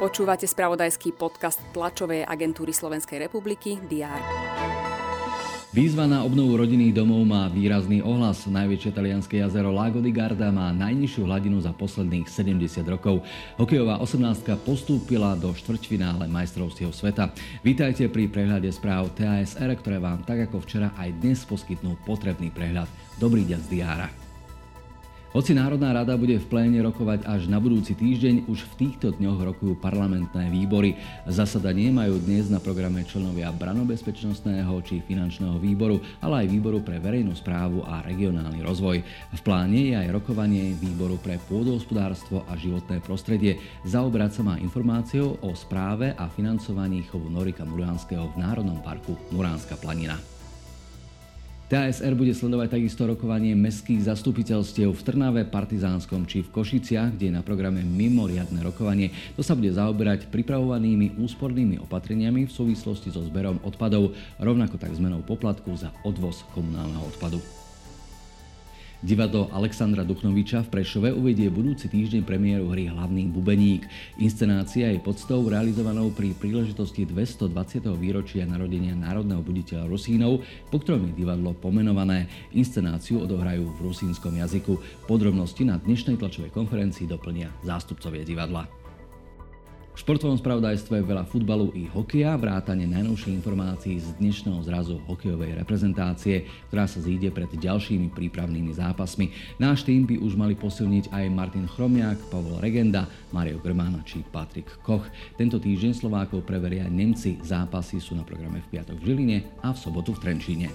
Počúvate spravodajský podcast tlačovej agentúry Slovenskej republiky DR. Výzva na obnovu rodinných domov má výrazný ohlas. Najväčšie talianské jazero Lago di Garda má najnižšiu hladinu za posledných 70 rokov. Hokejová 18 postúpila do štvrťfinále majstrovstiev sveta. Vítajte pri prehľade správ TASR, ktoré vám tak ako včera aj dnes poskytnú potrebný prehľad. Dobrý deň z Diára. Hoci Národná rada bude v pléne rokovať až na budúci týždeň, už v týchto dňoch rokujú parlamentné výbory. Zasadanie majú dnes na programe členovia branobezpečnostného či finančného výboru, ale aj výboru pre verejnú správu a regionálny rozvoj. V pláne je aj rokovanie výboru pre pôdohospodárstvo a životné prostredie. Zaobrať sa má informáciou o správe a financovaní chovu Norika Muránskeho v Národnom parku Muránska planina. TASR bude sledovať takisto rokovanie mestských zastupiteľstiev v Trnave, Partizánskom či v Košiciach, kde je na programe mimoriadne rokovanie. To sa bude zaoberať pripravovanými úspornými opatreniami v súvislosti so zberom odpadov, rovnako tak zmenou poplatku za odvoz komunálneho odpadu. Divadlo Alexandra Duchnoviča v Prešove uvedie budúci týždeň premiéru hry Hlavný bubeník. Inscenácia je podstou realizovanou pri príležitosti 220. výročia narodenia národného buditeľa Rusínov, po ktorom je divadlo pomenované. Inscenáciu odohrajú v rusínskom jazyku. Podrobnosti na dnešnej tlačovej konferencii doplnia zástupcovia divadla. V športovom spravodajstve veľa futbalu i hokeja, vrátane najnovších informácií z dnešného zrazu hokejovej reprezentácie, ktorá sa zíde pred ďalšími prípravnými zápasmi. Náš tým by už mali posilniť aj Martin Chromiak, Pavel Regenda, Mario Grmana či Patrik Koch. Tento týždeň Slovákov preveria Nemci. Zápasy sú na programe v piatok v Žiline a v sobotu v Trenčíne.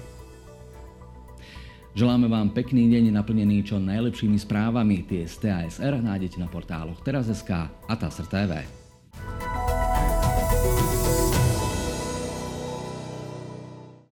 Želáme vám pekný deň naplnený čo najlepšími správami. Tie z TASR nájdete na portáloch teraz.sk a TASR TV. Thank you.